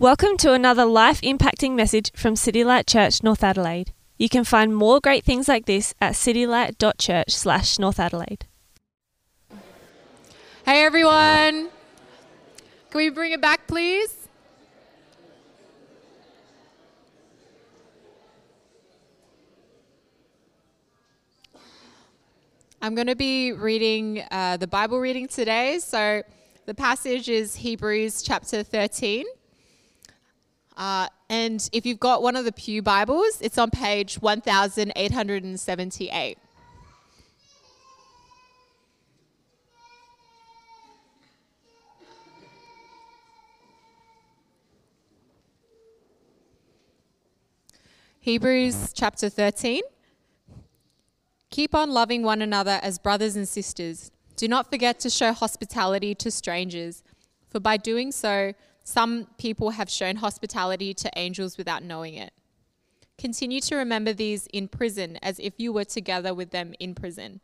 Welcome to another life impacting message from City Light Church, North Adelaide. You can find more great things like this at citylight.church slash North Adelaide. Hey everyone! Can we bring it back, please? I'm going to be reading uh, the Bible reading today. So the passage is Hebrews chapter 13. Uh, and if you've got one of the Pew Bibles, it's on page 1878. Hebrews chapter 13. Keep on loving one another as brothers and sisters. Do not forget to show hospitality to strangers, for by doing so, some people have shown hospitality to angels without knowing it. Continue to remember these in prison as if you were together with them in prison,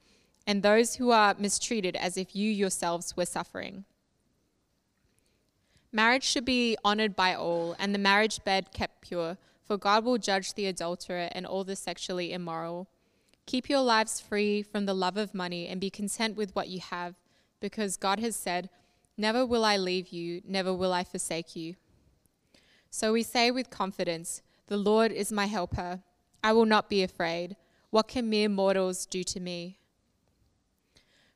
and those who are mistreated as if you yourselves were suffering. Marriage should be honored by all, and the marriage bed kept pure, for God will judge the adulterer and all the sexually immoral. Keep your lives free from the love of money and be content with what you have, because God has said, Never will I leave you, never will I forsake you. So we say with confidence, The Lord is my helper. I will not be afraid. What can mere mortals do to me?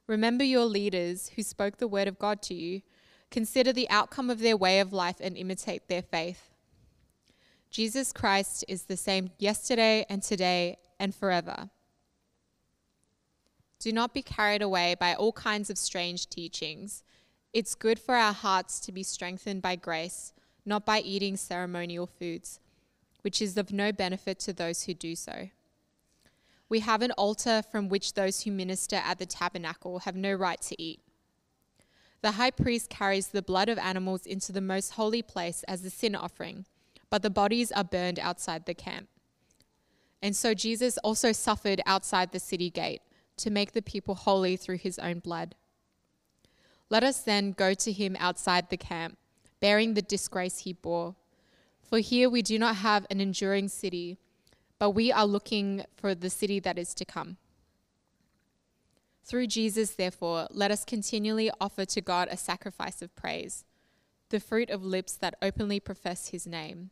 Remember your leaders who spoke the word of God to you. Consider the outcome of their way of life and imitate their faith. Jesus Christ is the same yesterday and today and forever. Do not be carried away by all kinds of strange teachings. It's good for our hearts to be strengthened by grace, not by eating ceremonial foods, which is of no benefit to those who do so. We have an altar from which those who minister at the tabernacle have no right to eat. The high priest carries the blood of animals into the most holy place as a sin offering, but the bodies are burned outside the camp. And so Jesus also suffered outside the city gate to make the people holy through his own blood. Let us then go to him outside the camp, bearing the disgrace he bore. For here we do not have an enduring city, but we are looking for the city that is to come. Through Jesus, therefore, let us continually offer to God a sacrifice of praise, the fruit of lips that openly profess his name.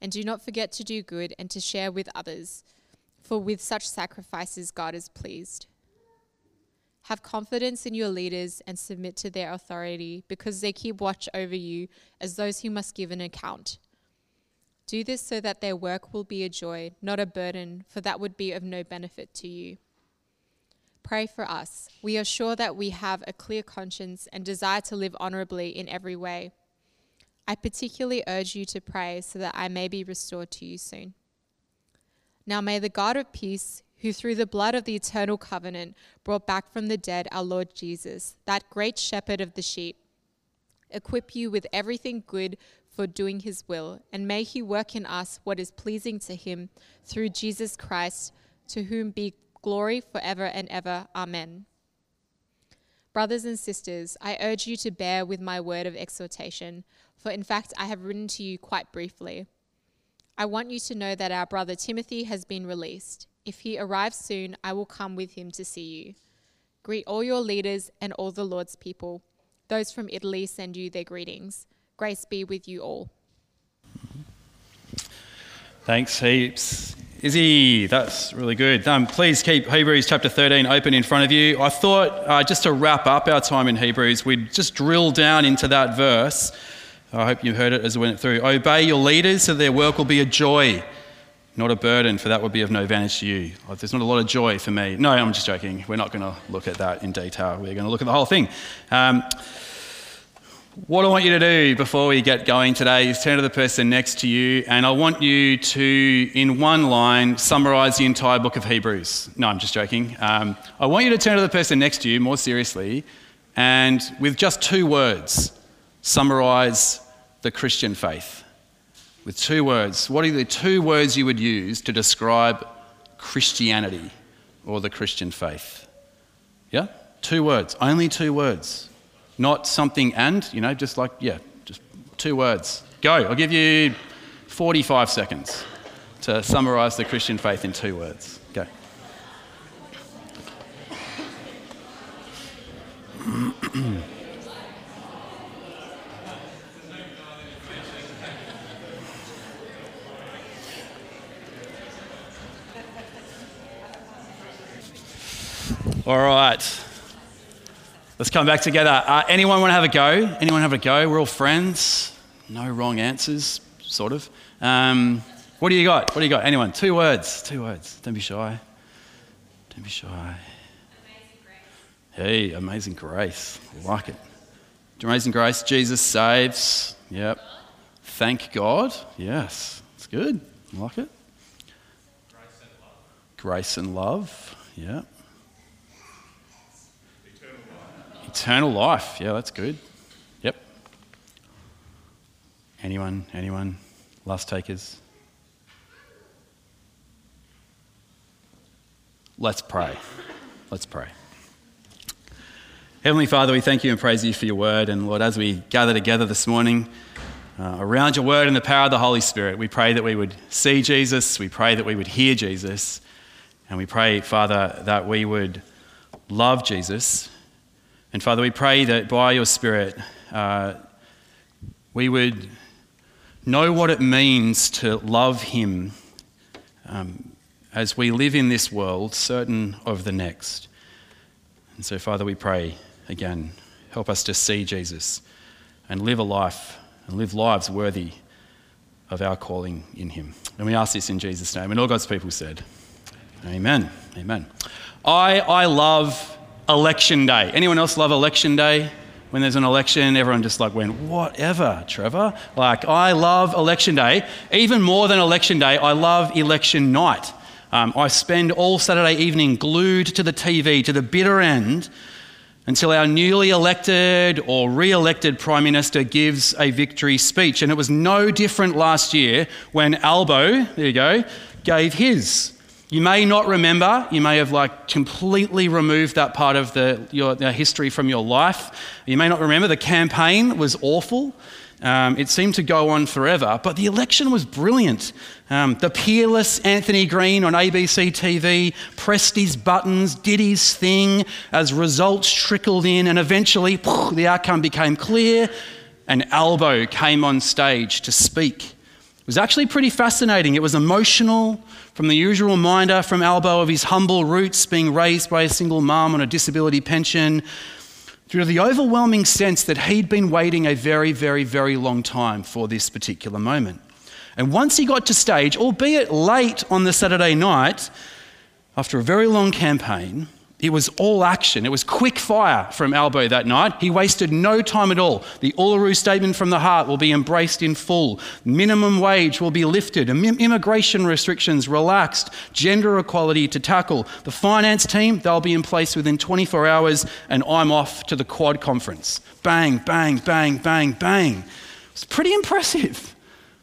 And do not forget to do good and to share with others for with such sacrifices God is pleased. Have confidence in your leaders and submit to their authority because they keep watch over you as those who must give an account. Do this so that their work will be a joy, not a burden, for that would be of no benefit to you. Pray for us. We are sure that we have a clear conscience and desire to live honorably in every way. I particularly urge you to pray so that I may be restored to you soon. Now may the God of peace, who through the blood of the eternal covenant brought back from the dead our Lord Jesus, that great shepherd of the sheep, equip you with everything good for doing his will, and may he work in us what is pleasing to him through Jesus Christ, to whom be glory forever and ever. Amen. Brothers and sisters, I urge you to bear with my word of exhortation, for in fact I have written to you quite briefly. I want you to know that our brother Timothy has been released. If he arrives soon, I will come with him to see you. Greet all your leaders and all the Lord's people. Those from Italy send you their greetings. Grace be with you all. Thanks heaps. Izzy, that's really good. Um, please keep Hebrews chapter 13 open in front of you. I thought uh, just to wrap up our time in Hebrews, we'd just drill down into that verse I hope you heard it as we went through. Obey your leaders so their work will be a joy, not a burden, for that would be of no advantage to you. There's not a lot of joy for me. No, I'm just joking. We're not going to look at that in detail. We're going to look at the whole thing. Um, what I want you to do before we get going today is turn to the person next to you, and I want you to, in one line, summarize the entire book of Hebrews. No, I'm just joking. Um, I want you to turn to the person next to you more seriously, and with just two words, summarize the Christian faith with two words. What are the two words you would use to describe Christianity or the Christian faith? Yeah? Two words. Only two words. Not something and, you know, just like, yeah, just two words. Go. I'll give you 45 seconds to summarize the Christian faith in two words. Go. All right. Let's come back together. Uh, anyone want to have a go? Anyone have a go? We're all friends. No wrong answers, sort of. Um, what do you got? What do you got? Anyone? Two words. Two words. Don't be shy. Don't be shy. Hey, amazing grace. I like it. Amazing grace. Jesus saves. Yep. Thank God. Yes. It's good. I like it. Grace and love. Grace and love. Yep. Eternal life. Eternal life. Yeah, that's good. Yep. Anyone? Anyone? Last takers? Let's pray. Let's pray. Heavenly Father, we thank you and praise you for your word. And Lord, as we gather together this morning uh, around your word and the power of the Holy Spirit, we pray that we would see Jesus, we pray that we would hear Jesus, and we pray, Father, that we would love Jesus. And Father, we pray that by your Spirit, uh, we would know what it means to love him um, as we live in this world, certain of the next. And so, Father, we pray again, help us to see Jesus and live a life and live lives worthy of our calling in him. And we ask this in Jesus' name. And all God's people said, Amen. Amen. I, I love election day. Anyone else love election day? When there's an election, everyone just like went, whatever, Trevor. Like, I love election day. Even more than election day, I love election night. Um, I spend all Saturday evening glued to the TV to the bitter end until our newly elected or re elected Prime Minister gives a victory speech. And it was no different last year when Albo, there you go, gave his. You may not remember, you may have like completely removed that part of the, your, the history from your life. You may not remember the campaign was awful. Um, it seemed to go on forever, but the election was brilliant. Um, the peerless Anthony Green on ABC TV pressed his buttons, did his thing as results trickled in, and eventually the outcome became clear, and Albo came on stage to speak. It was actually pretty fascinating. It was emotional, from the usual reminder from Albo of his humble roots, being raised by a single mum on a disability pension, through the overwhelming sense that he'd been waiting a very, very, very long time for this particular moment. And once he got to stage, albeit late on the Saturday night, after a very long campaign, it was all action. It was quick fire from Albo that night. He wasted no time at all. The Uluru Statement from the Heart will be embraced in full. Minimum wage will be lifted. Immigration restrictions relaxed. Gender equality to tackle. The finance team, they'll be in place within 24 hours, and I'm off to the Quad conference. Bang, bang, bang, bang, bang. It's pretty impressive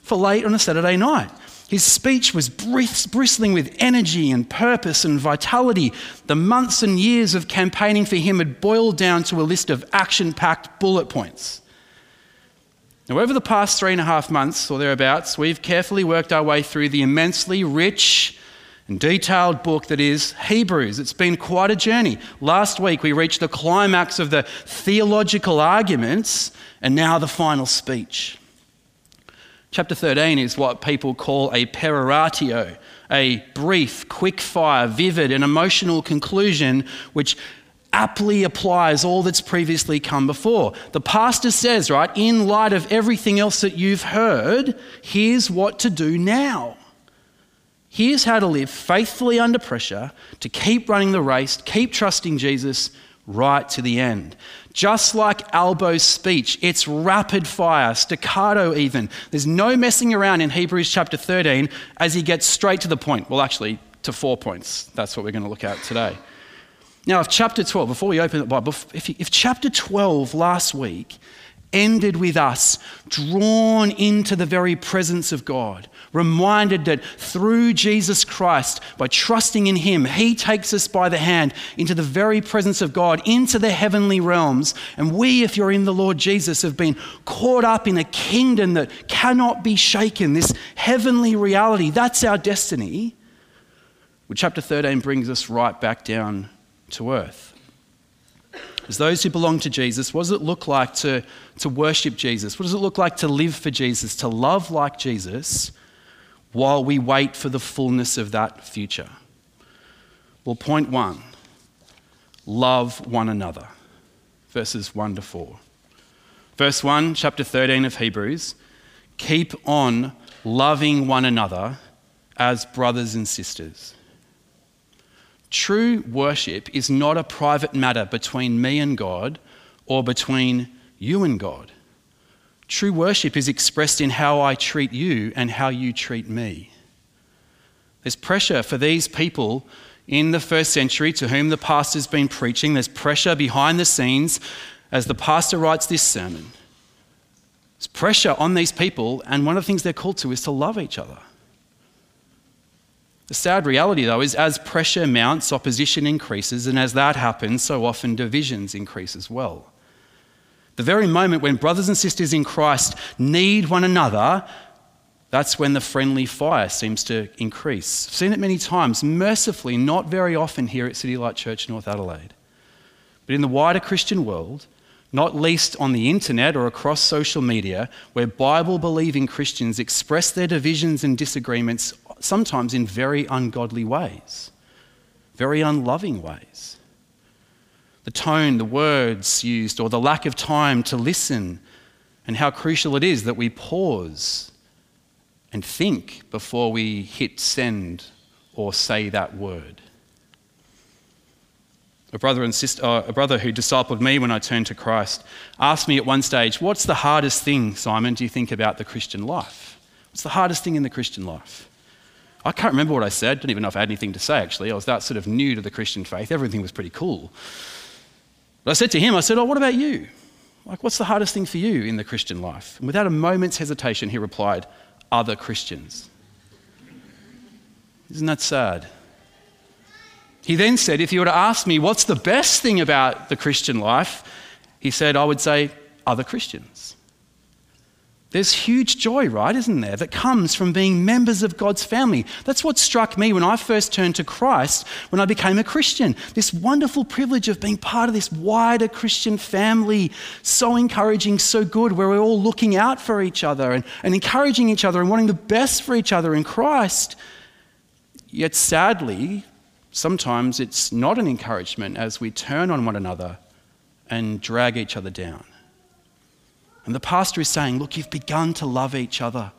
for late on a Saturday night. His speech was bristling with energy and purpose and vitality. The months and years of campaigning for him had boiled down to a list of action packed bullet points. Now, over the past three and a half months or thereabouts, we've carefully worked our way through the immensely rich and detailed book that is Hebrews. It's been quite a journey. Last week, we reached the climax of the theological arguments, and now the final speech. Chapter 13 is what people call a peroratio, a brief, quick fire, vivid, and emotional conclusion which aptly applies all that's previously come before. The pastor says, right, in light of everything else that you've heard, here's what to do now. Here's how to live faithfully under pressure, to keep running the race, keep trusting Jesus right to the end. Just like Albo's speech, it's rapid fire, staccato even. There's no messing around in Hebrews chapter 13 as he gets straight to the point. Well, actually, to four points. That's what we're going to look at today. Now, if chapter 12, before we open the Bible, if, if chapter 12 last week ended with us drawn into the very presence of God, reminded that through Jesus Christ, by trusting in Him, He takes us by the hand into the very presence of God, into the heavenly realms. And we, if you're in the Lord Jesus, have been caught up in a kingdom that cannot be shaken, this heavenly reality. That's our destiny. Well, chapter 13 brings us right back down to earth. As those who belong to Jesus, what does it look like to, to worship Jesus? What does it look like to live for Jesus, to love like Jesus while we wait for the fullness of that future? Well, point one love one another. Verses 1 to 4. Verse 1, chapter 13 of Hebrews keep on loving one another as brothers and sisters. True worship is not a private matter between me and God or between you and God. True worship is expressed in how I treat you and how you treat me. There's pressure for these people in the first century to whom the pastor's been preaching. There's pressure behind the scenes as the pastor writes this sermon. There's pressure on these people, and one of the things they're called to is to love each other. The sad reality, though, is as pressure mounts, opposition increases, and as that happens, so often divisions increase as well. The very moment when brothers and sisters in Christ need one another, that's when the friendly fire seems to increase. I've seen it many times, mercifully, not very often here at City Light Church North Adelaide. But in the wider Christian world, not least on the internet or across social media, where Bible believing Christians express their divisions and disagreements sometimes in very ungodly ways, very unloving ways. The tone, the words used, or the lack of time to listen, and how crucial it is that we pause and think before we hit send or say that word. A brother and sister, uh, a brother who discipled me when I turned to Christ, asked me at one stage, "What's the hardest thing, Simon? Do you think about the Christian life? What's the hardest thing in the Christian life?" I can't remember what I said. I Don't even know if I had anything to say, actually. I was that sort of new to the Christian faith. Everything was pretty cool. But I said to him, I said, Oh, what about you? Like, what's the hardest thing for you in the Christian life? And without a moment's hesitation, he replied, Other Christians. Isn't that sad? He then said, If you were to ask me what's the best thing about the Christian life, he said, I would say, Other Christians. There's huge joy, right, isn't there, that comes from being members of God's family. That's what struck me when I first turned to Christ, when I became a Christian. This wonderful privilege of being part of this wider Christian family. So encouraging, so good, where we're all looking out for each other and, and encouraging each other and wanting the best for each other in Christ. Yet sadly, sometimes it's not an encouragement as we turn on one another and drag each other down. And the pastor is saying, Look, you've begun to love each other.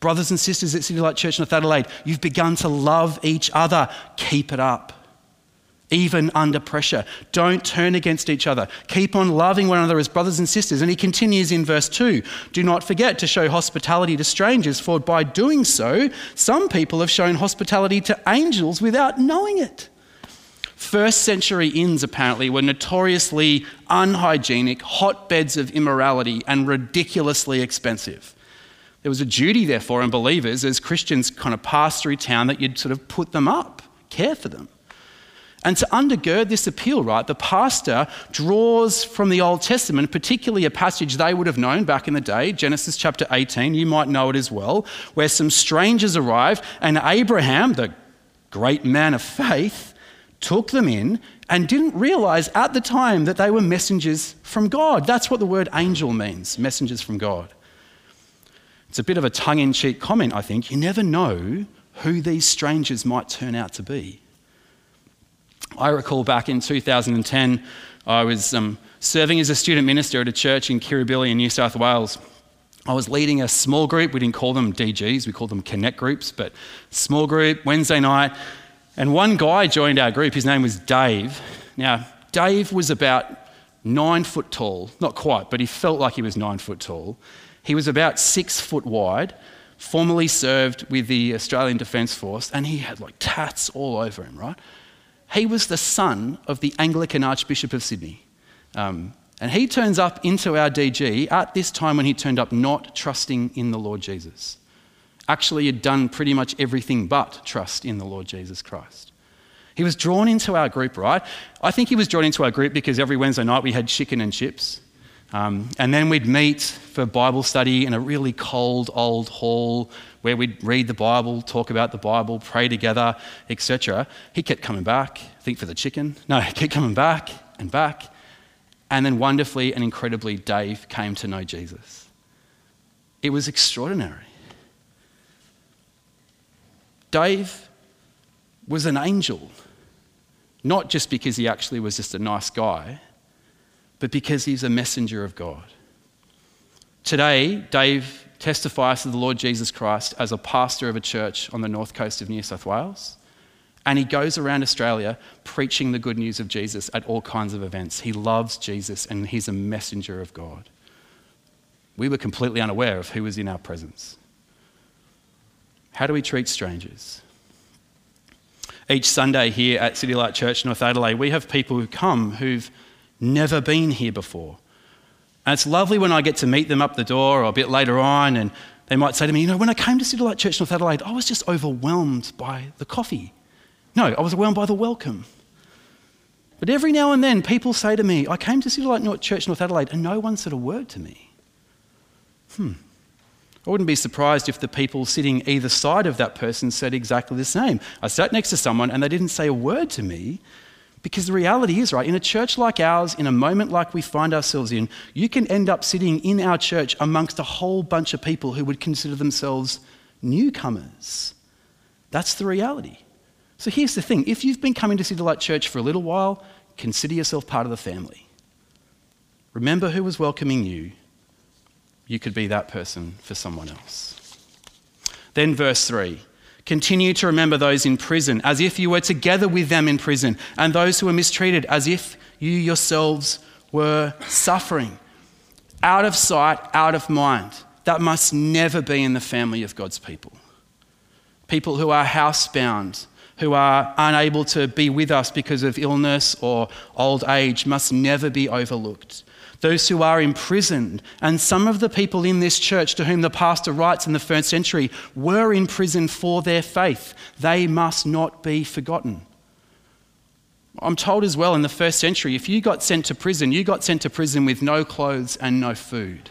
Brothers and sisters at City Light Church North Adelaide, you've begun to love each other. Keep it up. Even under pressure. Don't turn against each other. Keep on loving one another as brothers and sisters. And he continues in verse 2 Do not forget to show hospitality to strangers, for by doing so, some people have shown hospitality to angels without knowing it. First century inns, apparently, were notoriously unhygienic, hotbeds of immorality, and ridiculously expensive. There was a duty, therefore, on believers as Christians kind of passed through town that you'd sort of put them up, care for them. And to undergird this appeal, right, the pastor draws from the Old Testament, particularly a passage they would have known back in the day, Genesis chapter 18, you might know it as well, where some strangers arrive and Abraham, the great man of faith, took them in, and didn't realize at the time that they were messengers from God. That's what the word angel means messengers from God. It's a bit of a tongue in cheek comment, I think. You never know who these strangers might turn out to be. I recall back in 2010, I was um, serving as a student minister at a church in Kirribilli in New South Wales. I was leading a small group. We didn't call them DGs, we called them connect groups, but small group, Wednesday night. And one guy joined our group, his name was Dave. Now, Dave was about nine foot tall, not quite, but he felt like he was nine foot tall. He was about six foot wide, formerly served with the Australian Defence Force, and he had like tats all over him, right? He was the son of the Anglican Archbishop of Sydney. Um, And he turns up into our DG at this time when he turned up not trusting in the Lord Jesus. Actually, had done pretty much everything but trust in the Lord Jesus Christ. He was drawn into our group, right? I think he was drawn into our group because every Wednesday night we had chicken and chips. Um, and then we'd meet for Bible study in a really cold old hall where we'd read the Bible, talk about the Bible, pray together, etc. He kept coming back, I think for the chicken. No, he kept coming back and back. And then wonderfully and incredibly, Dave came to know Jesus. It was extraordinary. Dave was an angel, not just because he actually was just a nice guy, but because he's a messenger of God. Today, Dave testifies to the Lord Jesus Christ as a pastor of a church on the north coast of New South Wales. And he goes around Australia preaching the good news of Jesus at all kinds of events. He loves Jesus and he's a messenger of God. We were completely unaware of who was in our presence. How do we treat strangers? Each Sunday here at City Light Church North Adelaide, we have people who come who've never been here before. And it's lovely when I get to meet them up the door or a bit later on, and they might say to me, You know, when I came to City Light Church North Adelaide, I was just overwhelmed by the coffee. No, I was overwhelmed by the welcome. But every now and then, people say to me, I came to City Light Church North Adelaide, and no one said a word to me. Hmm. I wouldn't be surprised if the people sitting either side of that person said exactly the same. I sat next to someone and they didn't say a word to me, because the reality is, right, in a church like ours, in a moment like we find ourselves in, you can end up sitting in our church amongst a whole bunch of people who would consider themselves newcomers. That's the reality. So here's the thing if you've been coming to City Light Church for a little while, consider yourself part of the family. Remember who was welcoming you. You could be that person for someone else. Then, verse 3 Continue to remember those in prison as if you were together with them in prison, and those who were mistreated as if you yourselves were suffering. Out of sight, out of mind. That must never be in the family of God's people. People who are housebound, who are unable to be with us because of illness or old age, must never be overlooked those who are imprisoned. And some of the people in this church to whom the pastor writes in the first century were in prison for their faith. They must not be forgotten. I'm told as well in the first century, if you got sent to prison, you got sent to prison with no clothes and no food.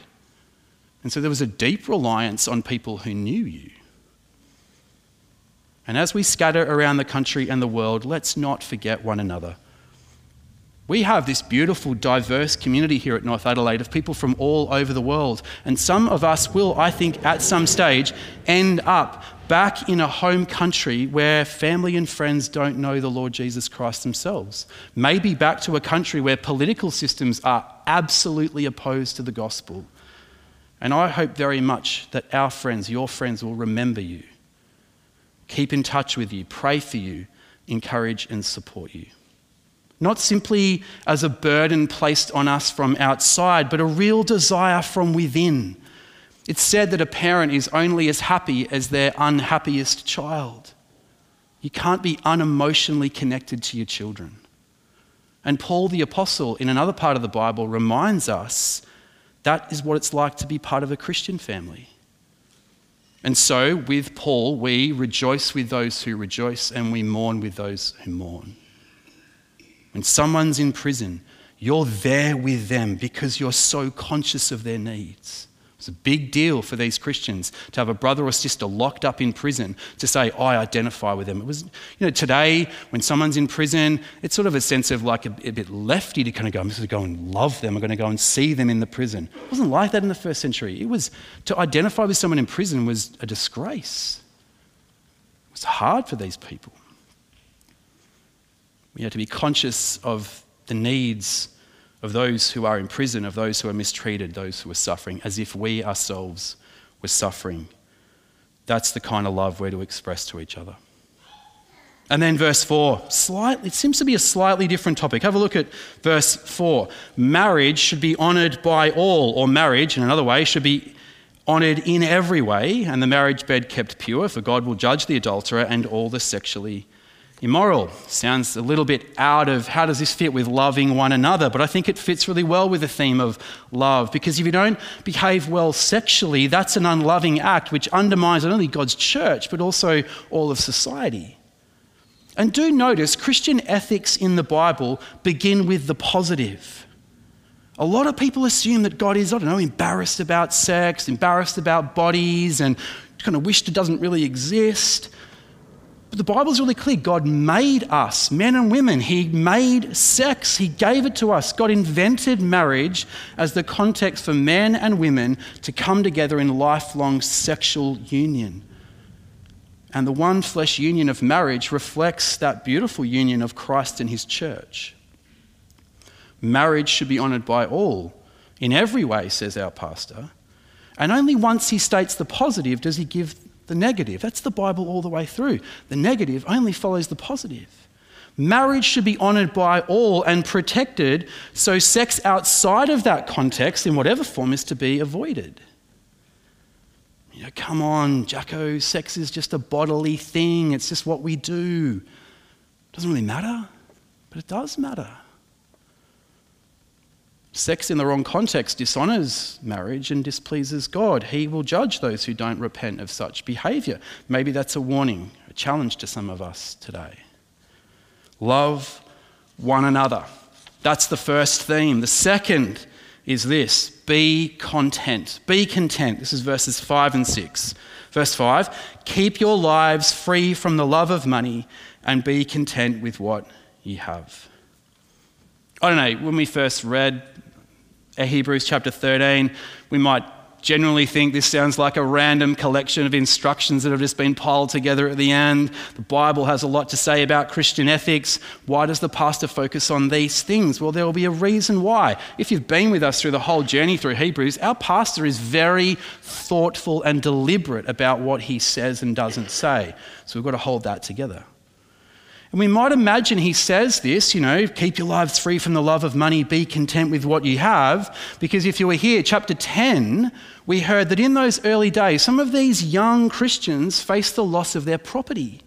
And so there was a deep reliance on people who knew you. And as we scatter around the country and the world, let's not forget one another. We have this beautiful, diverse community here at North Adelaide of people from all over the world. And some of us will, I think, at some stage end up back in a home country where family and friends don't know the Lord Jesus Christ themselves. Maybe back to a country where political systems are absolutely opposed to the gospel. And I hope very much that our friends, your friends, will remember you, keep in touch with you, pray for you, encourage and support you not simply as a burden placed on us from outside, but a real desire from within. It's said that a parent is only as happy as their unhappiest child. You can't be unemotionally connected to your children. And Paul the Apostle, in another part of the Bible, reminds us that is what it's like to be part of a Christian family. And so, with Paul, we rejoice with those who rejoice and we mourn with those who mourn. When someone's in prison, you're there with them because you're so conscious of their needs. It's a big deal for these Christians to have a brother or sister locked up in prison to say, I identify with them. It was, you know, today when someone's in prison, it's sort of a sense of like a, a bit lefty to kind of go, I'm going to go and love them. I'm going to go and see them in the prison. It wasn't like that in the first century. It was to identify with someone in prison was a disgrace. It was hard for these people. We have to be conscious of the needs of those who are in prison, of those who are mistreated, those who are suffering, as if we ourselves were suffering. That's the kind of love we're to express to each other. And then verse 4, slightly, it seems to be a slightly different topic. Have a look at verse 4. Marriage should be honoured by all, or marriage, in another way, should be honoured in every way, and the marriage bed kept pure, for God will judge the adulterer and all the sexually immoral. Sounds a little bit out of how does this fit with loving one another, but I think it fits really well with the theme of love because if you don't behave well sexually, that's an unloving act which undermines not only God's church but also all of society. And do notice Christian ethics in the Bible begin with the positive. A lot of people assume that God is, I don't know, embarrassed about sex, embarrassed about bodies, and kind of wished it doesn't really exist. But the Bible's really clear. God made us, men and women. He made sex. He gave it to us. God invented marriage as the context for men and women to come together in lifelong sexual union. And the one flesh union of marriage reflects that beautiful union of Christ and his church. Marriage should be honoured by all, in every way, says our pastor. And only once he states the positive does he give the negative. That's the Bible all the way through. The negative only follows the positive. Marriage should be honoured by all and protected, so sex outside of that context, in whatever form, is to be avoided. You know, come on, Jacko, sex is just a bodily thing, it's just what we do. It doesn't really matter, but it does matter. Sex in the wrong context dishonors marriage and displeases God. He will judge those who don't repent of such behavior. Maybe that's a warning, a challenge to some of us today. Love one another. That's the first theme. The second is this be content. Be content. This is verses 5 and 6. Verse 5 Keep your lives free from the love of money and be content with what you have. I don't know, when we first read Hebrews chapter 13, we might generally think this sounds like a random collection of instructions that have just been piled together at the end. The Bible has a lot to say about Christian ethics. Why does the pastor focus on these things? Well, there will be a reason why. If you've been with us through the whole journey through Hebrews, our pastor is very thoughtful and deliberate about what he says and doesn't say. So we've got to hold that together. And we might imagine he says this, you know, keep your lives free from the love of money, be content with what you have. Because if you were here, chapter 10, we heard that in those early days, some of these young Christians faced the loss of their property,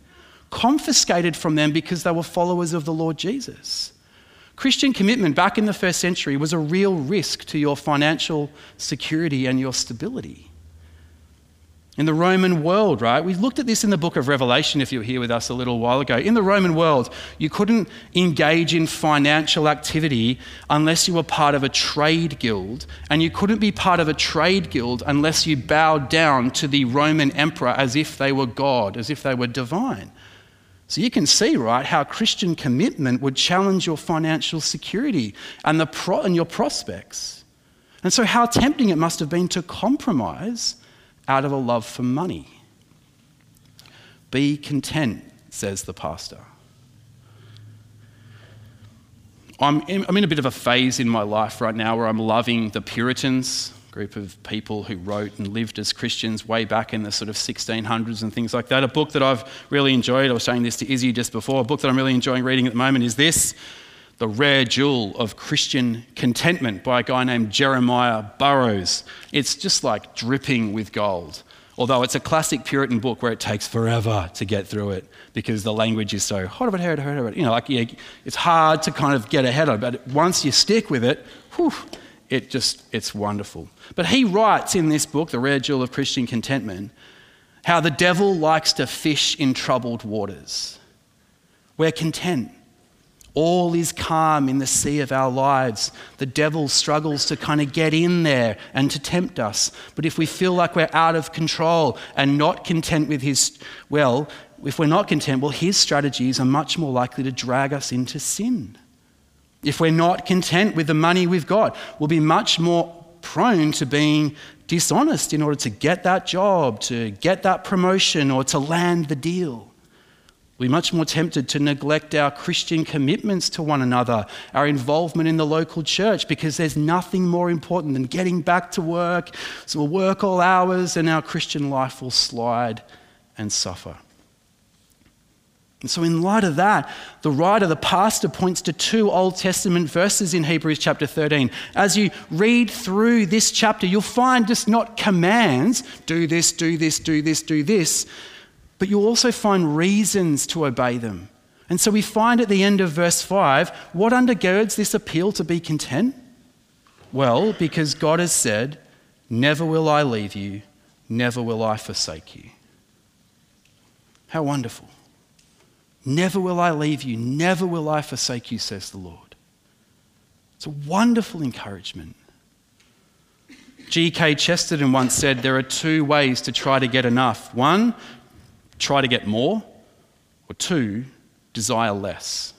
confiscated from them because they were followers of the Lord Jesus. Christian commitment back in the first century was a real risk to your financial security and your stability in the Roman world, right? We looked at this in the book of Revelation if you were here with us a little while ago. In the Roman world, you couldn't engage in financial activity unless you were part of a trade guild, and you couldn't be part of a trade guild unless you bowed down to the Roman emperor as if they were God, as if they were divine. So you can see, right, how Christian commitment would challenge your financial security and, the pro- and your prospects. And so, how tempting it must have been to compromise out of a love for money. Be content, says the pastor. I'm in, I'm in a bit of a phase in my life right now where I'm loving the Puritans, group of people who wrote and lived as Christians way back in the sort of 1600s and things like that. A book that I've really enjoyed, I was saying this to Izzy just before, a book that I'm really enjoying reading at the moment is this The Rare Jewel of Christian Contentment by a guy named Jeremiah Burroughs. It's just like dripping with gold. Although it's a classic Puritan book where it takes forever to get through it because the language is so you know, like yeah, it's hard to kind of get ahead of. But once you stick with it, whew, it just it's wonderful. But he writes in this book, The Rare Jewel of Christian Contentment, how the devil likes to fish in troubled waters. We're content. All is calm in the sea of our lives. The devil struggles to kind of get in there and to tempt us. But if we feel like we're out of control and not content with his, well, if we're not content, well, his strategies are much more likely to drag us into sin. If we're not content with the money we've got, we'll be much more prone to being dishonest in order to get that job, to get that promotion, or to land the deal. We're much more tempted to neglect our Christian commitments to one another, our involvement in the local church, because there's nothing more important than getting back to work. So we'll work all hours and our Christian life will slide and suffer. And so, in light of that, the writer, the pastor, points to two Old Testament verses in Hebrews chapter 13. As you read through this chapter, you'll find just not commands do this, do this, do this, do this but you'll also find reasons to obey them. And so we find at the end of verse 5 what undergirds this appeal to be content? Well, because God has said, Never will I leave you, never will I forsake you. How wonderful. Never will I leave you, never will I forsake you, says the Lord. It's a wonderful encouragement. G.K. Chesterton once said there are two ways to try to get enough one, try to get more, or two, desire less.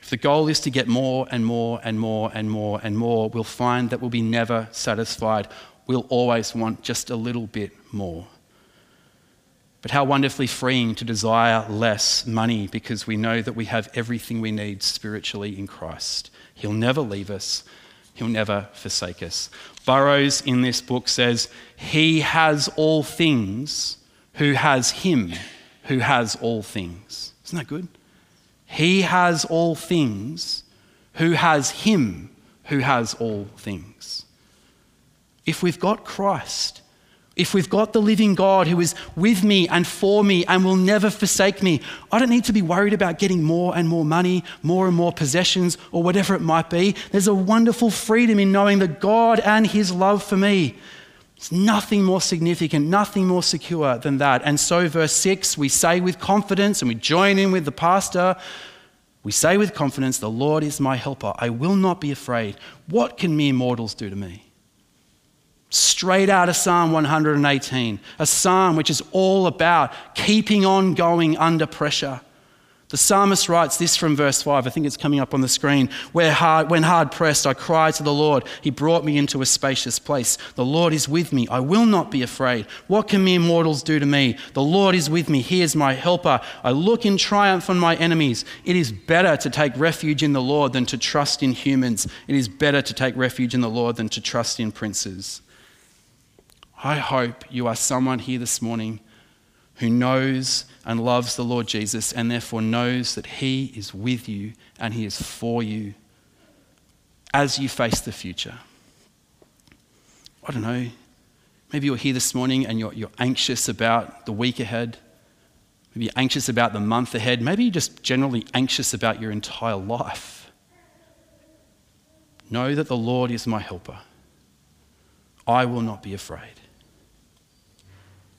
If the goal is to get more and more and more and more and more, we'll find that we'll be never satisfied. We'll always want just a little bit more. But how wonderfully freeing to desire less money because we know that we have everything we need spiritually in Christ. He'll never leave us, He'll never forsake us. Burroughs in this book says, He has all things who has Him who has all things. Isn't that good? He has all things who has Him who has all things. If we've got Christ, if we've got the living God who is with me and for me and will never forsake me, I don't need to be worried about getting more and more money, more and more possessions, or whatever it might be. There's a wonderful freedom in knowing that God and His love for me there's nothing more significant, nothing more secure than that. And so, verse 6, we say with confidence, and we join in with the pastor, we say with confidence, The Lord is my helper. I will not be afraid. What can mere mortals do to me? Straight out of Psalm 118, a psalm which is all about keeping on going under pressure. The psalmist writes this from verse 5, I think it's coming up on the screen. Where hard, when hard pressed, I cried to the Lord. He brought me into a spacious place. The Lord is with me. I will not be afraid. What can mere mortals do to me? The Lord is with me. He is my helper. I look in triumph on my enemies. It is better to take refuge in the Lord than to trust in humans. It is better to take refuge in the Lord than to trust in princes. I hope you are someone here this morning who knows and loves the Lord Jesus and therefore knows that He is with you and He is for you as you face the future. I don't know. Maybe you're here this morning and you're, you're anxious about the week ahead. Maybe you're anxious about the month ahead. Maybe you're just generally anxious about your entire life. Know that the Lord is my helper. I will not be afraid.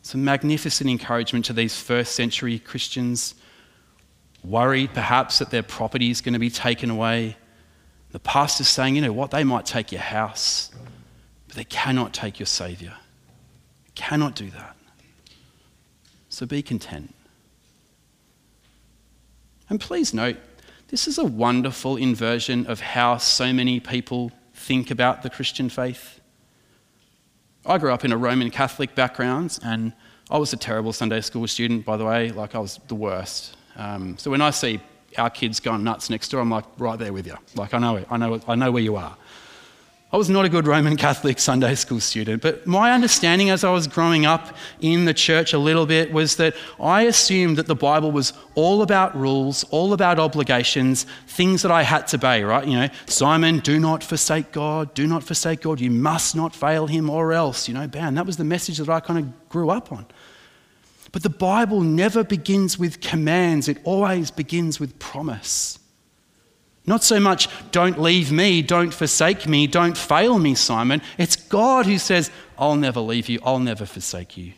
It's a magnificent encouragement to these first century Christians, worried perhaps that their property is going to be taken away. The pastor's saying, you know what, they might take your house, but they cannot take your Saviour. Cannot do that. So be content. And please note, this is a wonderful inversion of how so many people think about the Christian faith. I grew up in a Roman Catholic background, and I was a terrible Sunday school student, by the way. Like, I was the worst. Um, so when I see our kids going nuts next door, I'm like, right there with you. Like, I know it. I know, I know where you are. I was not a good Roman Catholic Sunday school student, but my understanding as I was growing up in the church a little bit was that I assumed that the Bible was all about rules, all about obligations, things that I had to obey, right? You know, Simon, do not forsake God, do not forsake God, you must not fail him or else, you know, bam. That was the message that I kind of grew up on. But the Bible never begins with commands, it always begins with promise. Not so much, don't leave me, don't forsake me, don't fail me, Simon. It's God who says, I'll never leave you, I'll never forsake you.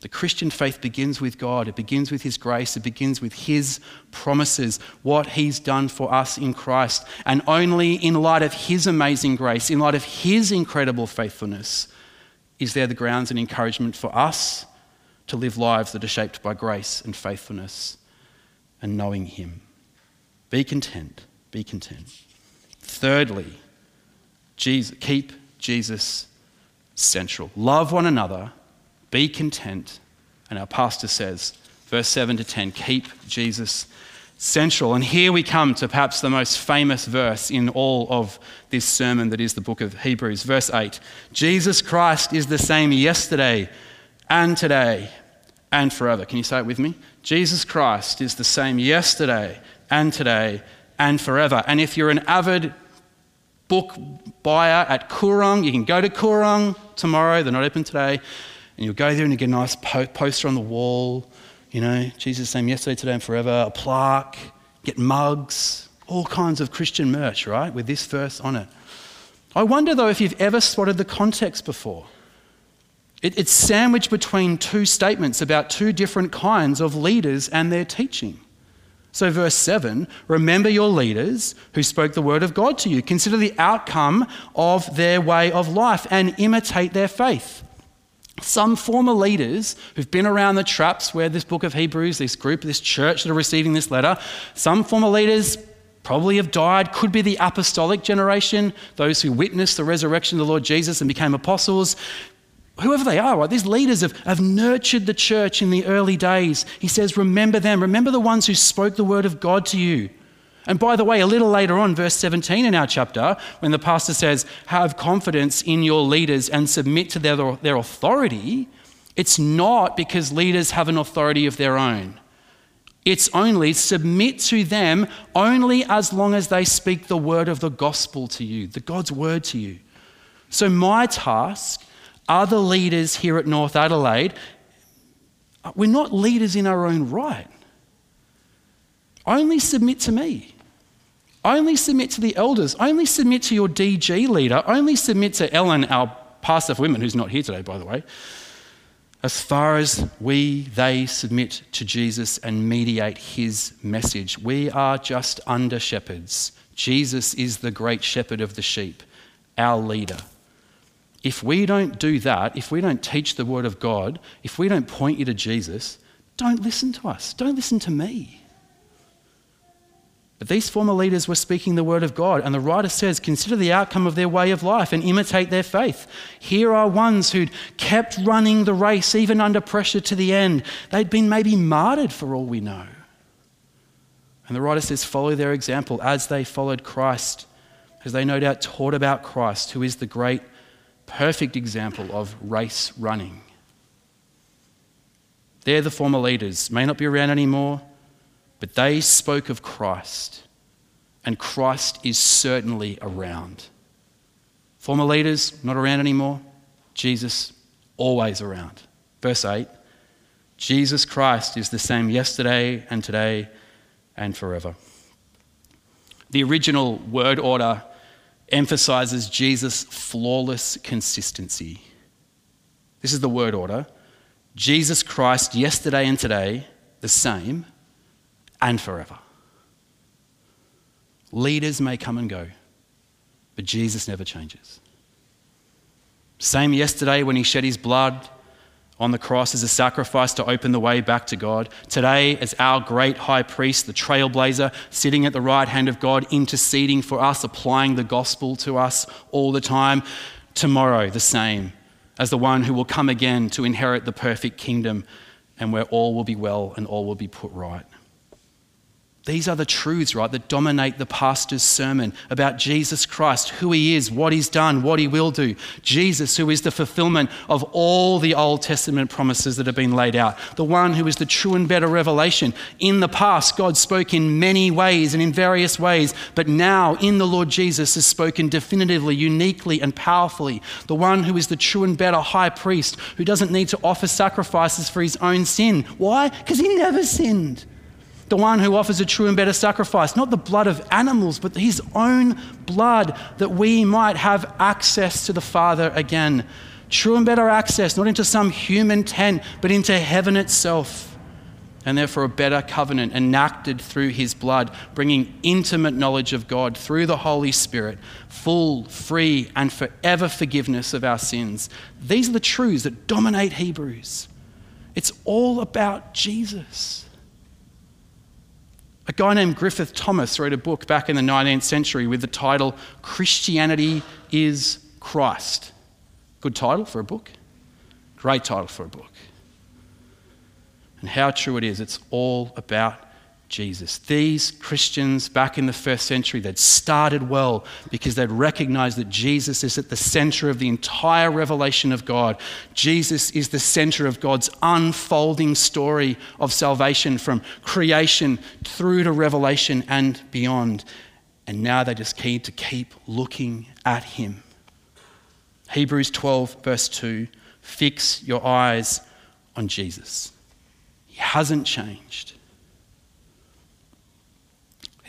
The Christian faith begins with God. It begins with His grace. It begins with His promises, what He's done for us in Christ. And only in light of His amazing grace, in light of His incredible faithfulness, is there the grounds and encouragement for us to live lives that are shaped by grace and faithfulness and knowing Him. Be content. Be content. Thirdly, Jesus, keep Jesus central. Love one another. Be content. And our pastor says, verse 7 to 10, keep Jesus central. And here we come to perhaps the most famous verse in all of this sermon that is the book of Hebrews. Verse 8 Jesus Christ is the same yesterday and today and forever. Can you say it with me? Jesus Christ is the same yesterday and today and forever. And if you're an avid book buyer at Koorong, you can go to Koorong tomorrow, they're not open today, and you'll go there and you get a nice po- poster on the wall. You know, Jesus same yesterday, today, and forever. A plaque, get mugs, all kinds of Christian merch, right, with this verse on it. I wonder though if you've ever spotted the context before. It, it's sandwiched between two statements about two different kinds of leaders and their teaching. So, verse 7 remember your leaders who spoke the word of God to you. Consider the outcome of their way of life and imitate their faith. Some former leaders who've been around the traps where this book of Hebrews, this group, this church that are receiving this letter, some former leaders probably have died. Could be the apostolic generation, those who witnessed the resurrection of the Lord Jesus and became apostles. Whoever they are, right? These leaders have, have nurtured the church in the early days. He says, Remember them. Remember the ones who spoke the word of God to you. And by the way, a little later on, verse 17 in our chapter, when the pastor says, Have confidence in your leaders and submit to their, their authority, it's not because leaders have an authority of their own. It's only submit to them only as long as they speak the word of the gospel to you, the God's word to you. So, my task, other leaders here at North Adelaide, we're not leaders in our own right. Only submit to me. Only submit to the elders. Only submit to your DG leader. Only submit to Ellen, our pastor of women, who's not here today, by the way. As far as we, they submit to Jesus and mediate his message, we are just under shepherds. Jesus is the great shepherd of the sheep, our leader. If we don't do that, if we don't teach the word of God, if we don't point you to Jesus, don't listen to us. Don't listen to me. But these former leaders were speaking the word of God, and the writer says, Consider the outcome of their way of life and imitate their faith. Here are ones who'd kept running the race even under pressure to the end. They'd been maybe martyred for all we know. And the writer says, Follow their example as they followed Christ, as they no doubt taught about Christ, who is the great, perfect example of race running. They're the former leaders, may not be around anymore but they spoke of Christ, and Christ is certainly around. Former leaders, not around anymore. Jesus, always around. Verse 8 Jesus Christ is the same yesterday and today and forever. The original word order emphasizes Jesus' flawless consistency. This is the word order Jesus Christ, yesterday and today, the same and forever. Leaders may come and go, but Jesus never changes. Same yesterday when he shed his blood on the cross as a sacrifice to open the way back to God. Today, as our great high priest, the trailblazer, sitting at the right hand of God, interceding for us, applying the gospel to us all the time. Tomorrow, the same as the one who will come again to inherit the perfect kingdom and where all will be well and all will be put right. These are the truths, right, that dominate the pastor's sermon about Jesus Christ, who he is, what he's done, what he will do. Jesus, who is the fulfillment of all the Old Testament promises that have been laid out, the one who is the true and better revelation. In the past, God spoke in many ways and in various ways, but now in the Lord Jesus has spoken definitively, uniquely, and powerfully. The one who is the true and better high priest, who doesn't need to offer sacrifices for his own sin. Why? Because he never sinned the one who offers a true and better sacrifice, not the blood of animals, but his own blood, that we might have access to the Father again. True and better access, not into some human tent, but into heaven itself. And therefore, a better covenant enacted through his blood, bringing intimate knowledge of God through the Holy Spirit, full, free, and forever forgiveness of our sins. These are the truths that dominate Hebrews. It's all about Jesus. A guy named Griffith Thomas wrote a book back in the 19th century with the title Christianity is Christ. Good title for a book. Great title for a book. And how true it is. It's all about Jesus. These Christians back in the first century, they'd started well because they'd recognized that Jesus is at the center of the entire revelation of God. Jesus is the center of God's unfolding story of salvation from creation through to revelation and beyond. And now they just need to keep looking at Him. Hebrews 12, verse 2 fix your eyes on Jesus. He hasn't changed.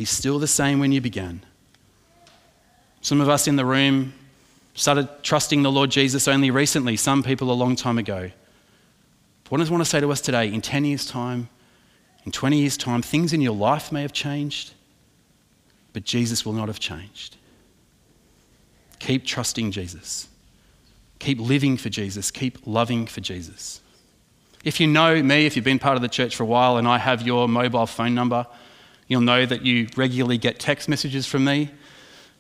He's still the same when you began. Some of us in the room started trusting the Lord Jesus only recently, some people a long time ago. What I want to say to us today in 10 years' time, in 20 years' time, things in your life may have changed, but Jesus will not have changed. Keep trusting Jesus. Keep living for Jesus. Keep loving for Jesus. If you know me, if you've been part of the church for a while and I have your mobile phone number, you'll know that you regularly get text messages from me,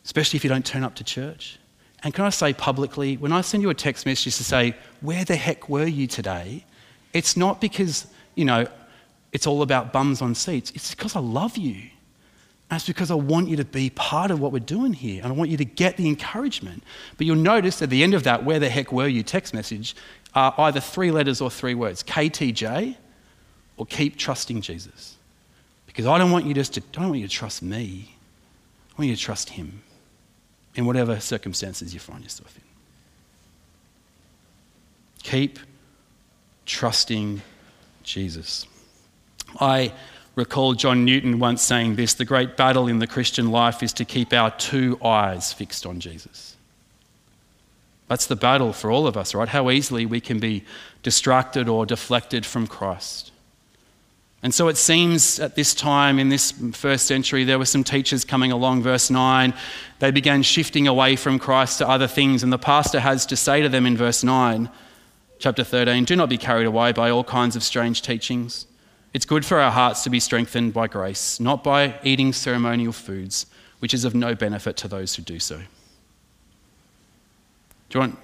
especially if you don't turn up to church. And can I say publicly, when I send you a text message to say, Where the heck were you today? It's not because, you know, it's all about bums on seats. It's because I love you. And it's because I want you to be part of what we're doing here. And I want you to get the encouragement. But you'll notice at the end of that, where the heck were you text message, are either three letters or three words KTJ or keep trusting Jesus. Because I don't want you just to, I don't want you to trust me. I want you to trust him in whatever circumstances you find yourself in. Keep trusting Jesus. I recall John Newton once saying this the great battle in the Christian life is to keep our two eyes fixed on Jesus. That's the battle for all of us, right? How easily we can be distracted or deflected from Christ. And so it seems at this time in this first century, there were some teachers coming along, verse 9. They began shifting away from Christ to other things. And the pastor has to say to them in verse 9, chapter 13, Do not be carried away by all kinds of strange teachings it's good for our hearts to be strengthened by grace, not by eating ceremonial foods, which is of no benefit to those who do so. Do you want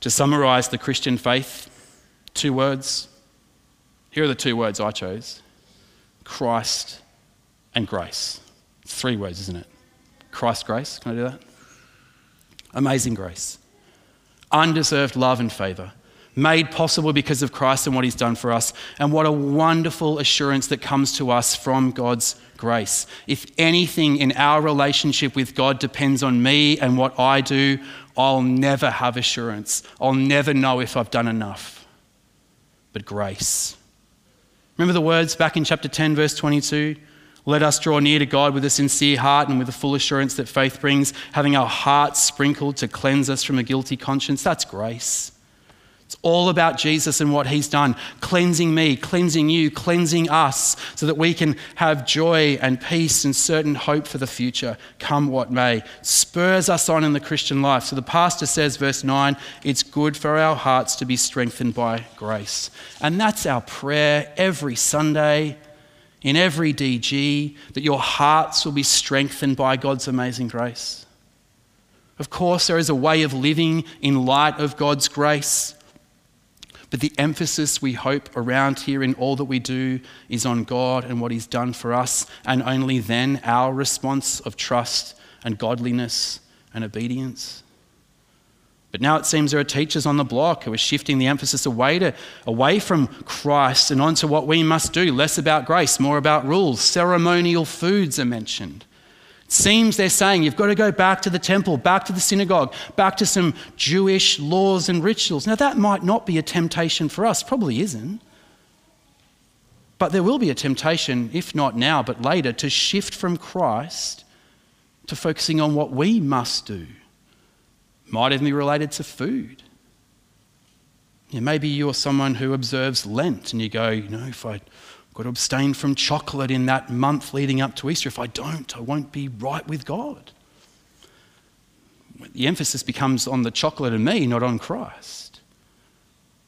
to summarize the Christian faith? Two words. Here are the two words I chose Christ and grace. three words, isn't it? Christ, grace. Can I do that? Amazing grace. Undeserved love and favor made possible because of Christ and what he's done for us. And what a wonderful assurance that comes to us from God's grace. If anything in our relationship with God depends on me and what I do, I'll never have assurance. I'll never know if I've done enough. But grace. Remember the words back in chapter 10, verse 22? Let us draw near to God with a sincere heart and with the full assurance that faith brings, having our hearts sprinkled to cleanse us from a guilty conscience. That's grace. It's all about Jesus and what he's done, cleansing me, cleansing you, cleansing us, so that we can have joy and peace and certain hope for the future, come what may. Spurs us on in the Christian life. So the pastor says, verse 9, it's good for our hearts to be strengthened by grace. And that's our prayer every Sunday, in every DG, that your hearts will be strengthened by God's amazing grace. Of course, there is a way of living in light of God's grace. The emphasis we hope around here in all that we do is on God and what He's done for us, and only then our response of trust and godliness and obedience. But now it seems there are teachers on the block who are shifting the emphasis away, to, away from Christ and onto what we must do less about grace, more about rules. Ceremonial foods are mentioned. It seems they're saying you've got to go back to the temple, back to the synagogue, back to some Jewish laws and rituals. Now, that might not be a temptation for us, probably isn't. But there will be a temptation, if not now, but later, to shift from Christ to focusing on what we must do. Might even be related to food. Maybe you're someone who observes Lent and you go, you know, if I got to abstain from chocolate in that month leading up to Easter. If I don't, I won't be right with God. The emphasis becomes on the chocolate and me, not on Christ.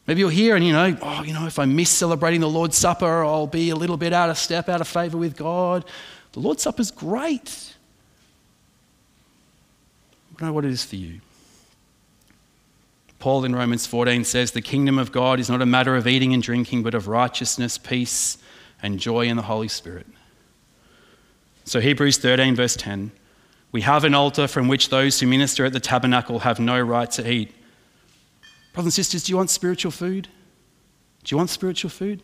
Maybe you're here and you know, oh, you know, if I miss celebrating the Lord's Supper, I'll be a little bit out of step, out of favor with God. The Lord's Supper is great. I don't know what it is for you. Paul in Romans 14 says, The kingdom of God is not a matter of eating and drinking, but of righteousness, peace, and joy in the Holy Spirit. So, Hebrews 13, verse 10 we have an altar from which those who minister at the tabernacle have no right to eat. Brothers and sisters, do you want spiritual food? Do you want spiritual food?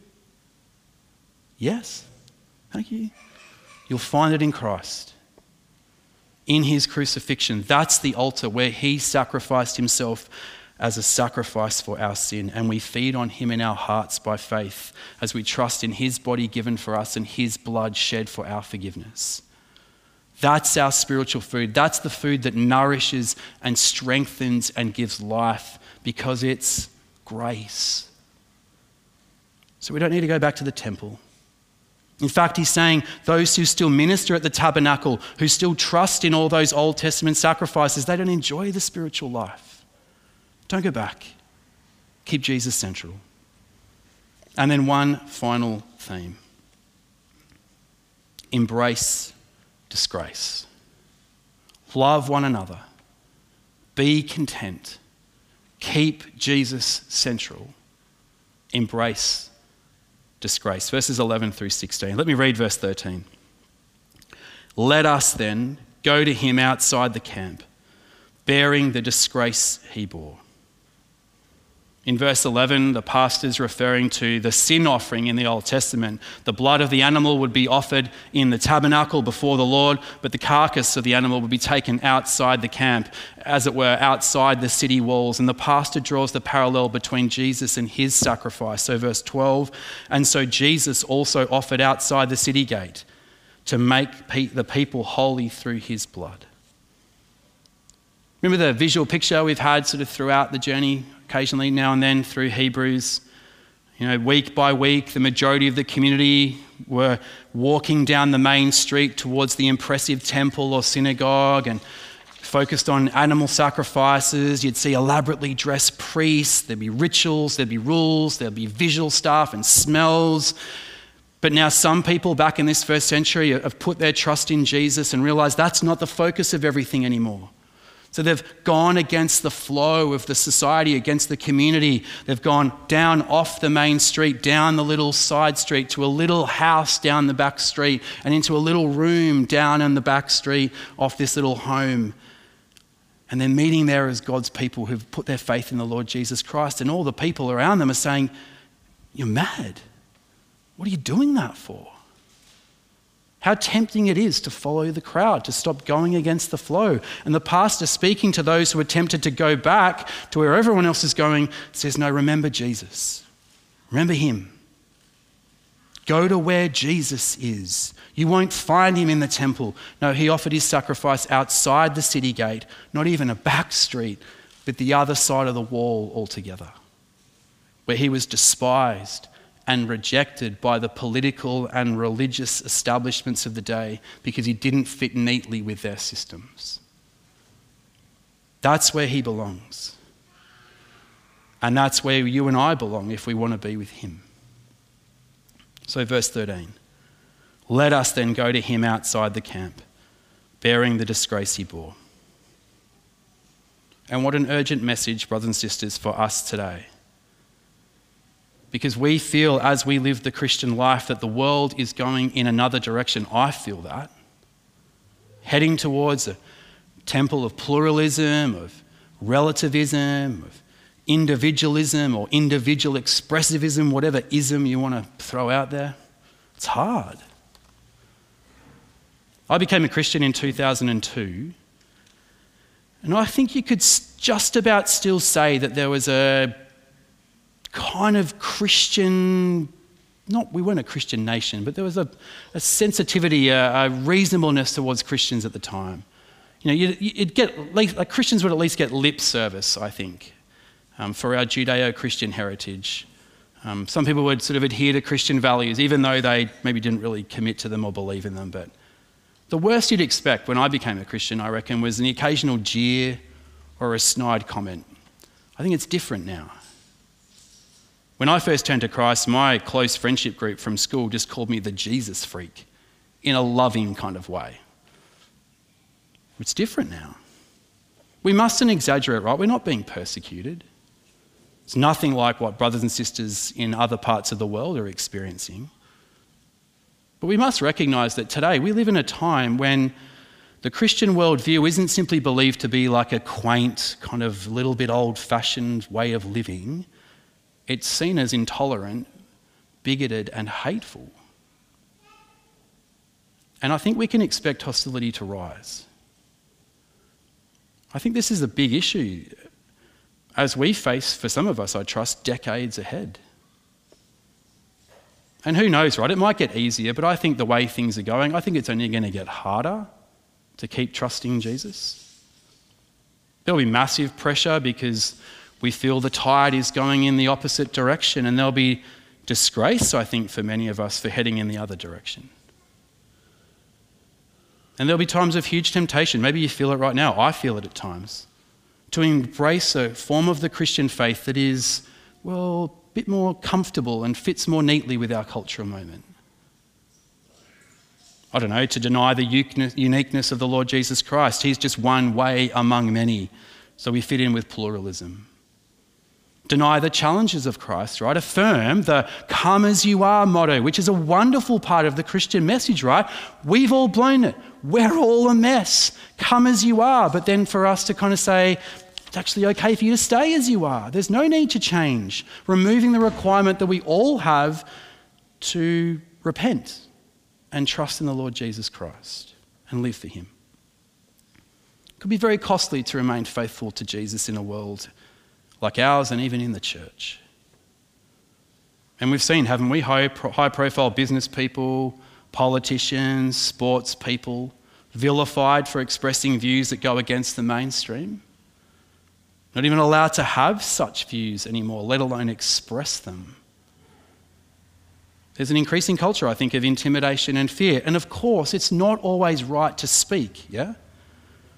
Yes. Thank you. You'll find it in Christ, in his crucifixion. That's the altar where he sacrificed himself as a sacrifice for our sin, and we feed on him in our hearts by faith as we trust in his body given for us and his blood shed for our forgiveness. That's our spiritual food. That's the food that nourishes and strengthens and gives life because it's grace. So we don't need to go back to the temple. In fact, he's saying those who still minister at the tabernacle, who still trust in all those Old Testament sacrifices, they don't enjoy the spiritual life. Don't go back. Keep Jesus central. And then one final theme embrace disgrace. Love one another. Be content. Keep Jesus central. Embrace disgrace. Verses 11 through 16. Let me read verse 13. Let us then go to him outside the camp, bearing the disgrace he bore. In verse 11, the pastor is referring to the sin offering in the Old Testament. The blood of the animal would be offered in the tabernacle before the Lord, but the carcass of the animal would be taken outside the camp, as it were, outside the city walls. And the pastor draws the parallel between Jesus and his sacrifice. So, verse 12, and so Jesus also offered outside the city gate to make the people holy through his blood. Remember the visual picture we've had sort of throughout the journey occasionally now and then through Hebrews. You know, week by week, the majority of the community were walking down the main street towards the impressive temple or synagogue and focused on animal sacrifices. You'd see elaborately dressed priests, there'd be rituals, there'd be rules, there'd be visual stuff and smells. But now, some people back in this first century have put their trust in Jesus and realized that's not the focus of everything anymore. So they've gone against the flow of the society, against the community. They've gone down off the main street, down the little side street, to a little house down the back street, and into a little room down in the back street off this little home. And they're meeting there as God's people who've put their faith in the Lord Jesus Christ. And all the people around them are saying, You're mad. What are you doing that for? How tempting it is to follow the crowd, to stop going against the flow. And the pastor, speaking to those who are tempted to go back to where everyone else is going, says, No, remember Jesus. Remember him. Go to where Jesus is. You won't find him in the temple. No, he offered his sacrifice outside the city gate, not even a back street, but the other side of the wall altogether, where he was despised and rejected by the political and religious establishments of the day because he didn't fit neatly with their systems. That's where he belongs. And that's where you and I belong if we want to be with him. So, verse 13 Let us then go to him outside the camp, bearing the disgrace he bore. And what an urgent message, brothers and sisters, for us today because we feel as we live the Christian life that the world is going in another direction. I feel that. Heading towards a temple of pluralism, of relativism, of individualism or individual expressivism, whatever ism you want to throw out there. It's hard. I became a Christian in 2002. And I think you could just about still say that there was a kind of Christian, not, we weren't a Christian nation, but there was a, a sensitivity, a, a, reasonableness towards Christians at the time. You know, you'd, you'd get, like Christians would at least get lip service, I think, um, for our Judeo Christian heritage. Um, some people would sort of adhere to Christian values, even though they maybe didn't really commit to them or believe in them. But the worst you'd expect when I became a Christian, I reckon, was an occasional jeer or a snide comment. I think it's different now. When I first turned to Christ, my close friendship group from school just called me the Jesus freak in a loving kind of way. It's different now. We mustn't exaggerate, right? We're not being persecuted. It's nothing like what brothers and sisters in other parts of the world are experiencing. But we must recognize that today we live in a time when the Christian worldview isn't simply believed to be like a quaint, kind of little bit old fashioned way of living it's seen as intolerant, bigoted, and hateful. And I think we can expect hostility to rise. I think this is a big issue. as we face, for some of us, I trust, decades ahead. And who knows, right? It might get easier, but I think the way things are going, I think it's only going to get harder to keep trusting Jesus. There'll be massive pressure because we feel the tide is going in the opposite direction, and there'll be disgrace, I think, for many of us for heading in the other direction. And there'll be times of huge temptation. Maybe you feel it right now. I feel it at times. To embrace a form of the Christian faith that is, well, a bit more comfortable and fits more neatly with our cultural moment. I don't know, to deny the uniqueness of the Lord Jesus Christ. He's just one way among many. So we fit in with pluralism. Deny the challenges of Christ, right? Affirm the come as you are motto, which is a wonderful part of the Christian message, right? We've all blown it. We're all a mess. Come as you are. But then for us to kind of say, it's actually okay for you to stay as you are. There's no need to change. Removing the requirement that we all have to repent and trust in the Lord Jesus Christ and live for Him. It could be very costly to remain faithful to Jesus in a world like ours and even in the church. And we've seen, haven't we, high, high profile business people, politicians, sports people, vilified for expressing views that go against the mainstream. Not even allowed to have such views anymore, let alone express them. There's an increasing culture, I think, of intimidation and fear. And of course, it's not always right to speak, yeah?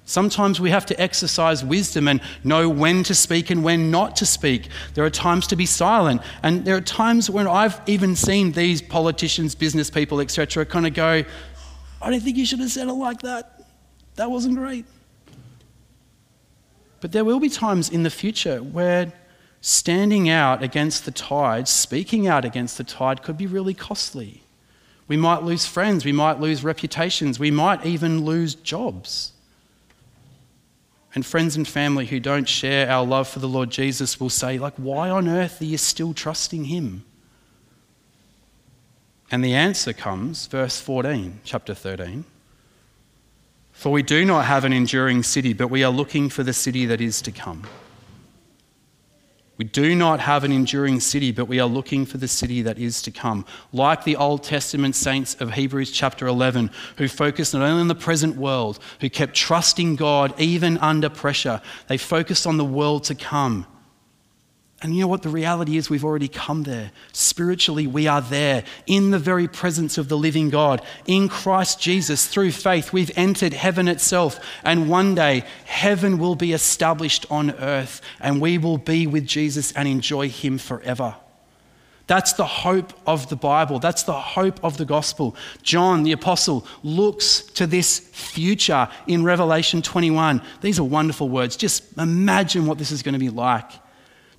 Sometimes we have to exercise wisdom and know when to speak and when not to speak. There are times to be silent. And there are times when I've even seen these politicians, business people, etc., kind of go, I don't think you should have said it like that. That wasn't great. But there will be times in the future where standing out against the tide, speaking out against the tide, could be really costly. We might lose friends, we might lose reputations, we might even lose jobs. And friends and family who don't share our love for the Lord Jesus will say, like, why on earth are you still trusting him? And the answer comes, verse 14, chapter 13. For we do not have an enduring city, but we are looking for the city that is to come. We do not have an enduring city, but we are looking for the city that is to come. Like the Old Testament saints of Hebrews chapter 11, who focused not only on the present world, who kept trusting God even under pressure, they focused on the world to come. And you know what? The reality is, we've already come there. Spiritually, we are there in the very presence of the living God. In Christ Jesus, through faith, we've entered heaven itself. And one day, heaven will be established on earth, and we will be with Jesus and enjoy Him forever. That's the hope of the Bible. That's the hope of the gospel. John, the apostle, looks to this future in Revelation 21. These are wonderful words. Just imagine what this is going to be like.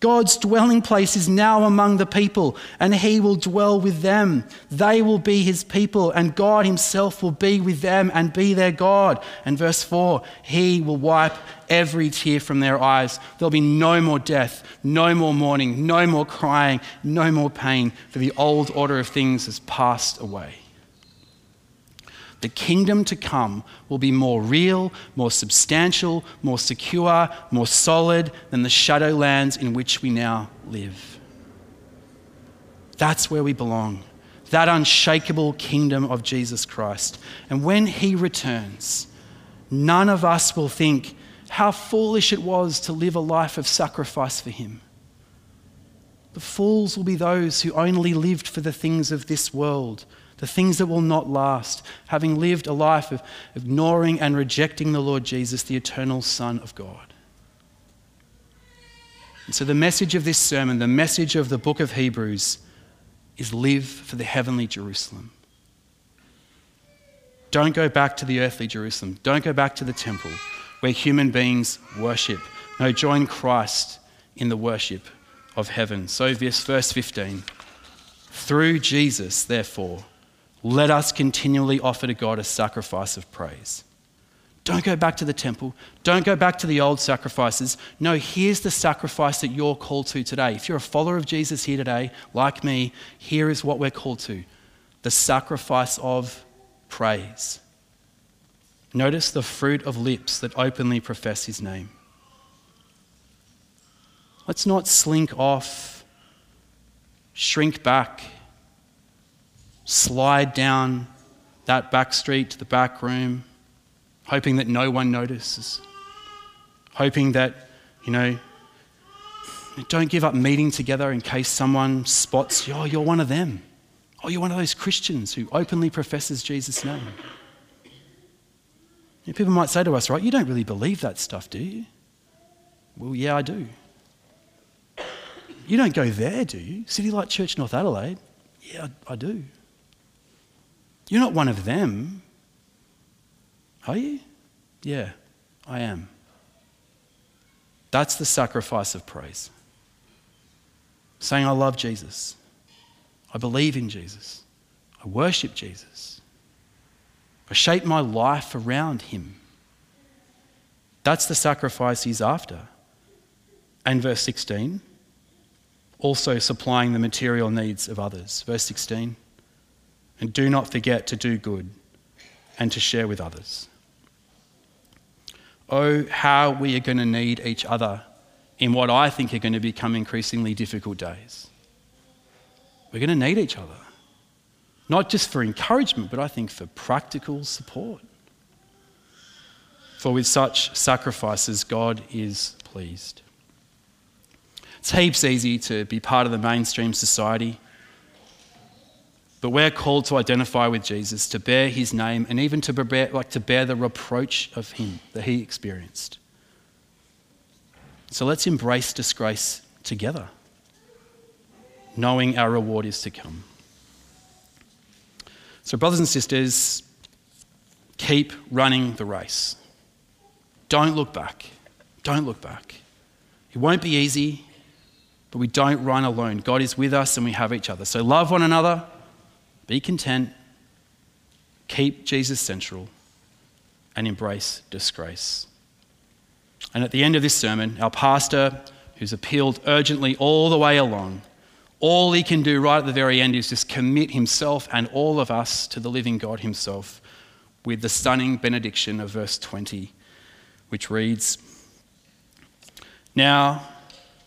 God's dwelling place is now among the people, and he will dwell with them. They will be his people, and God himself will be with them and be their God. And verse 4 He will wipe every tear from their eyes. There'll be no more death, no more mourning, no more crying, no more pain, for the old order of things has passed away. The kingdom to come will be more real, more substantial, more secure, more solid than the shadowlands in which we now live. That's where we belong, that unshakable kingdom of Jesus Christ. And when he returns, none of us will think how foolish it was to live a life of sacrifice for him. The fools will be those who only lived for the things of this world the things that will not last, having lived a life of ignoring and rejecting the Lord Jesus, the eternal Son of God. And so, the message of this sermon, the message of the book of Hebrews, is live for the heavenly Jerusalem. Don't go back to the earthly Jerusalem. Don't go back to the temple where human beings worship. No, join Christ in the worship of heaven. So, verse 15. Through Jesus, therefore, let us continually offer to God a sacrifice of praise. Don't go back to the temple. Don't go back to the old sacrifices. No, here's the sacrifice that you're called to today. If you're a follower of Jesus here today, like me, here is what we're called to the sacrifice of praise. Notice the fruit of lips that openly profess his name. Let's not slink off, shrink back, slide down that back street to the back room, hoping that no one notices, hoping that, you know, don't give up meeting together in case someone spots, you oh, you're one of them. Oh, you're one of those Christians who openly professes Jesus' name. You know, people might say to us, right, you don't really believe that stuff, do you? Well, yeah, I do. You don't go there, do you? City Light Church North Adelaide? Yeah, I, I do. You're not one of them, are you? Yeah, I am. That's the sacrifice of praise. Saying, I love Jesus. I believe in Jesus. I worship Jesus. I shape my life around him. That's the sacrifice he's after. And verse 16, also supplying the material needs of others. Verse 16, and do not forget to do good and to share with others. Oh, how we are going to need each other in what I think are going to become increasingly difficult days. We're going to need each other. Not just for encouragement, but I think for practical support. For with such sacrifices, God is pleased. It's heaps easy to be part of the mainstream society, but we're called to identify with Jesus, to bear his name, and even to bear, like to bear the reproach of him that he experienced. So let's embrace disgrace together knowing our reward is to come. So, brothers and sisters, keep running the race. Don't look back. Don't look back. It won't be easy, but we don't run alone. God is with us and we have each other. So, love one another, be content, keep Jesus central, and embrace disgrace. And at the end of this sermon, our pastor, who's appealed urgently all the way along, all he can do right at the very end is just commit himself and all of us to the living God himself with the stunning benediction of verse 20, which reads Now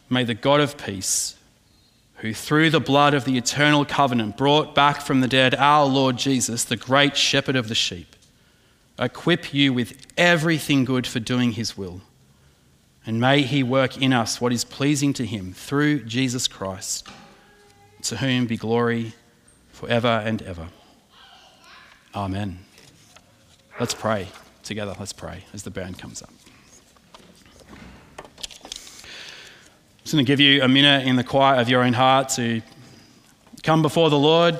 may the God of peace, who through the blood of the eternal covenant brought back from the dead our Lord Jesus, the great shepherd of the sheep, equip you with everything good for doing his will. And may he work in us what is pleasing to him through Jesus Christ to whom be glory forever and ever. Amen. Let's pray together. Let's pray as the band comes up. Just going to give you a minute in the quiet of your own heart to come before the Lord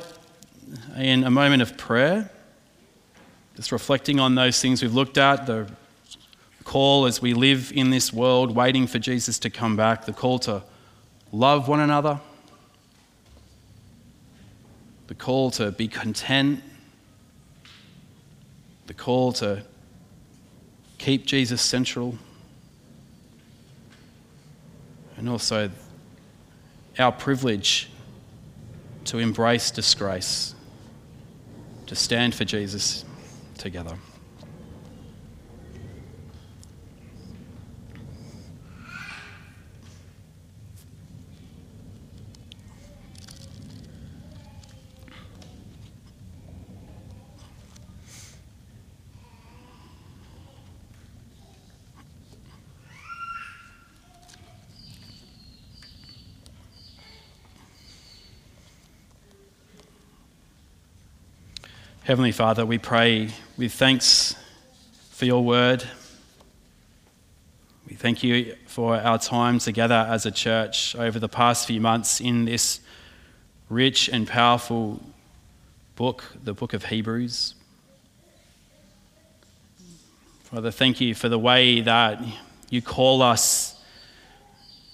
in a moment of prayer, just reflecting on those things we've looked at the call as we live in this world, waiting for Jesus to come back, the call to love one another the call to be content, the call to keep Jesus central, and also our privilege to embrace disgrace, to stand for Jesus together. Heavenly Father, we pray with thanks for your word. We thank you for our time together as a church over the past few months in this rich and powerful book, the book of Hebrews. Father, thank you for the way that you call us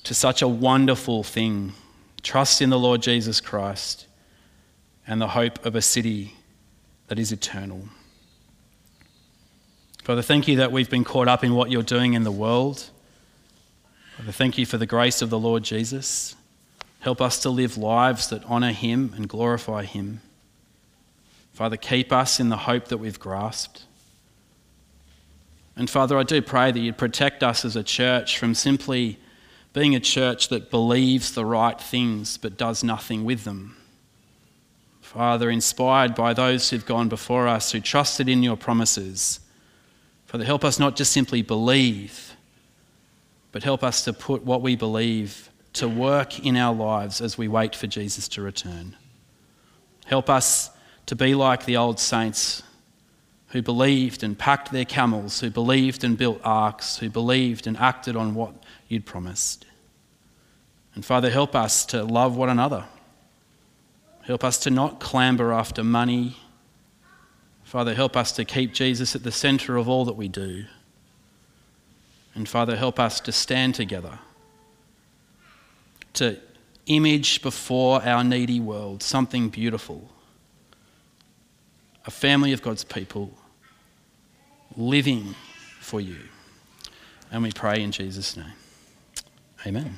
to such a wonderful thing trust in the Lord Jesus Christ and the hope of a city that is eternal. Father, thank you that we've been caught up in what you're doing in the world. Father, thank you for the grace of the Lord Jesus. Help us to live lives that honour him and glorify him. Father, keep us in the hope that we've grasped. And Father, I do pray that you'd protect us as a church from simply being a church that believes the right things but does nothing with them. Father, inspired by those who've gone before us, who trusted in your promises, Father, help us not just simply believe, but help us to put what we believe to work in our lives as we wait for Jesus to return. Help us to be like the old saints who believed and packed their camels, who believed and built arks, who believed and acted on what you'd promised. And Father, help us to love one another. Help us to not clamber after money. Father, help us to keep Jesus at the centre of all that we do. And Father, help us to stand together, to image before our needy world something beautiful a family of God's people living for you. And we pray in Jesus' name. Amen.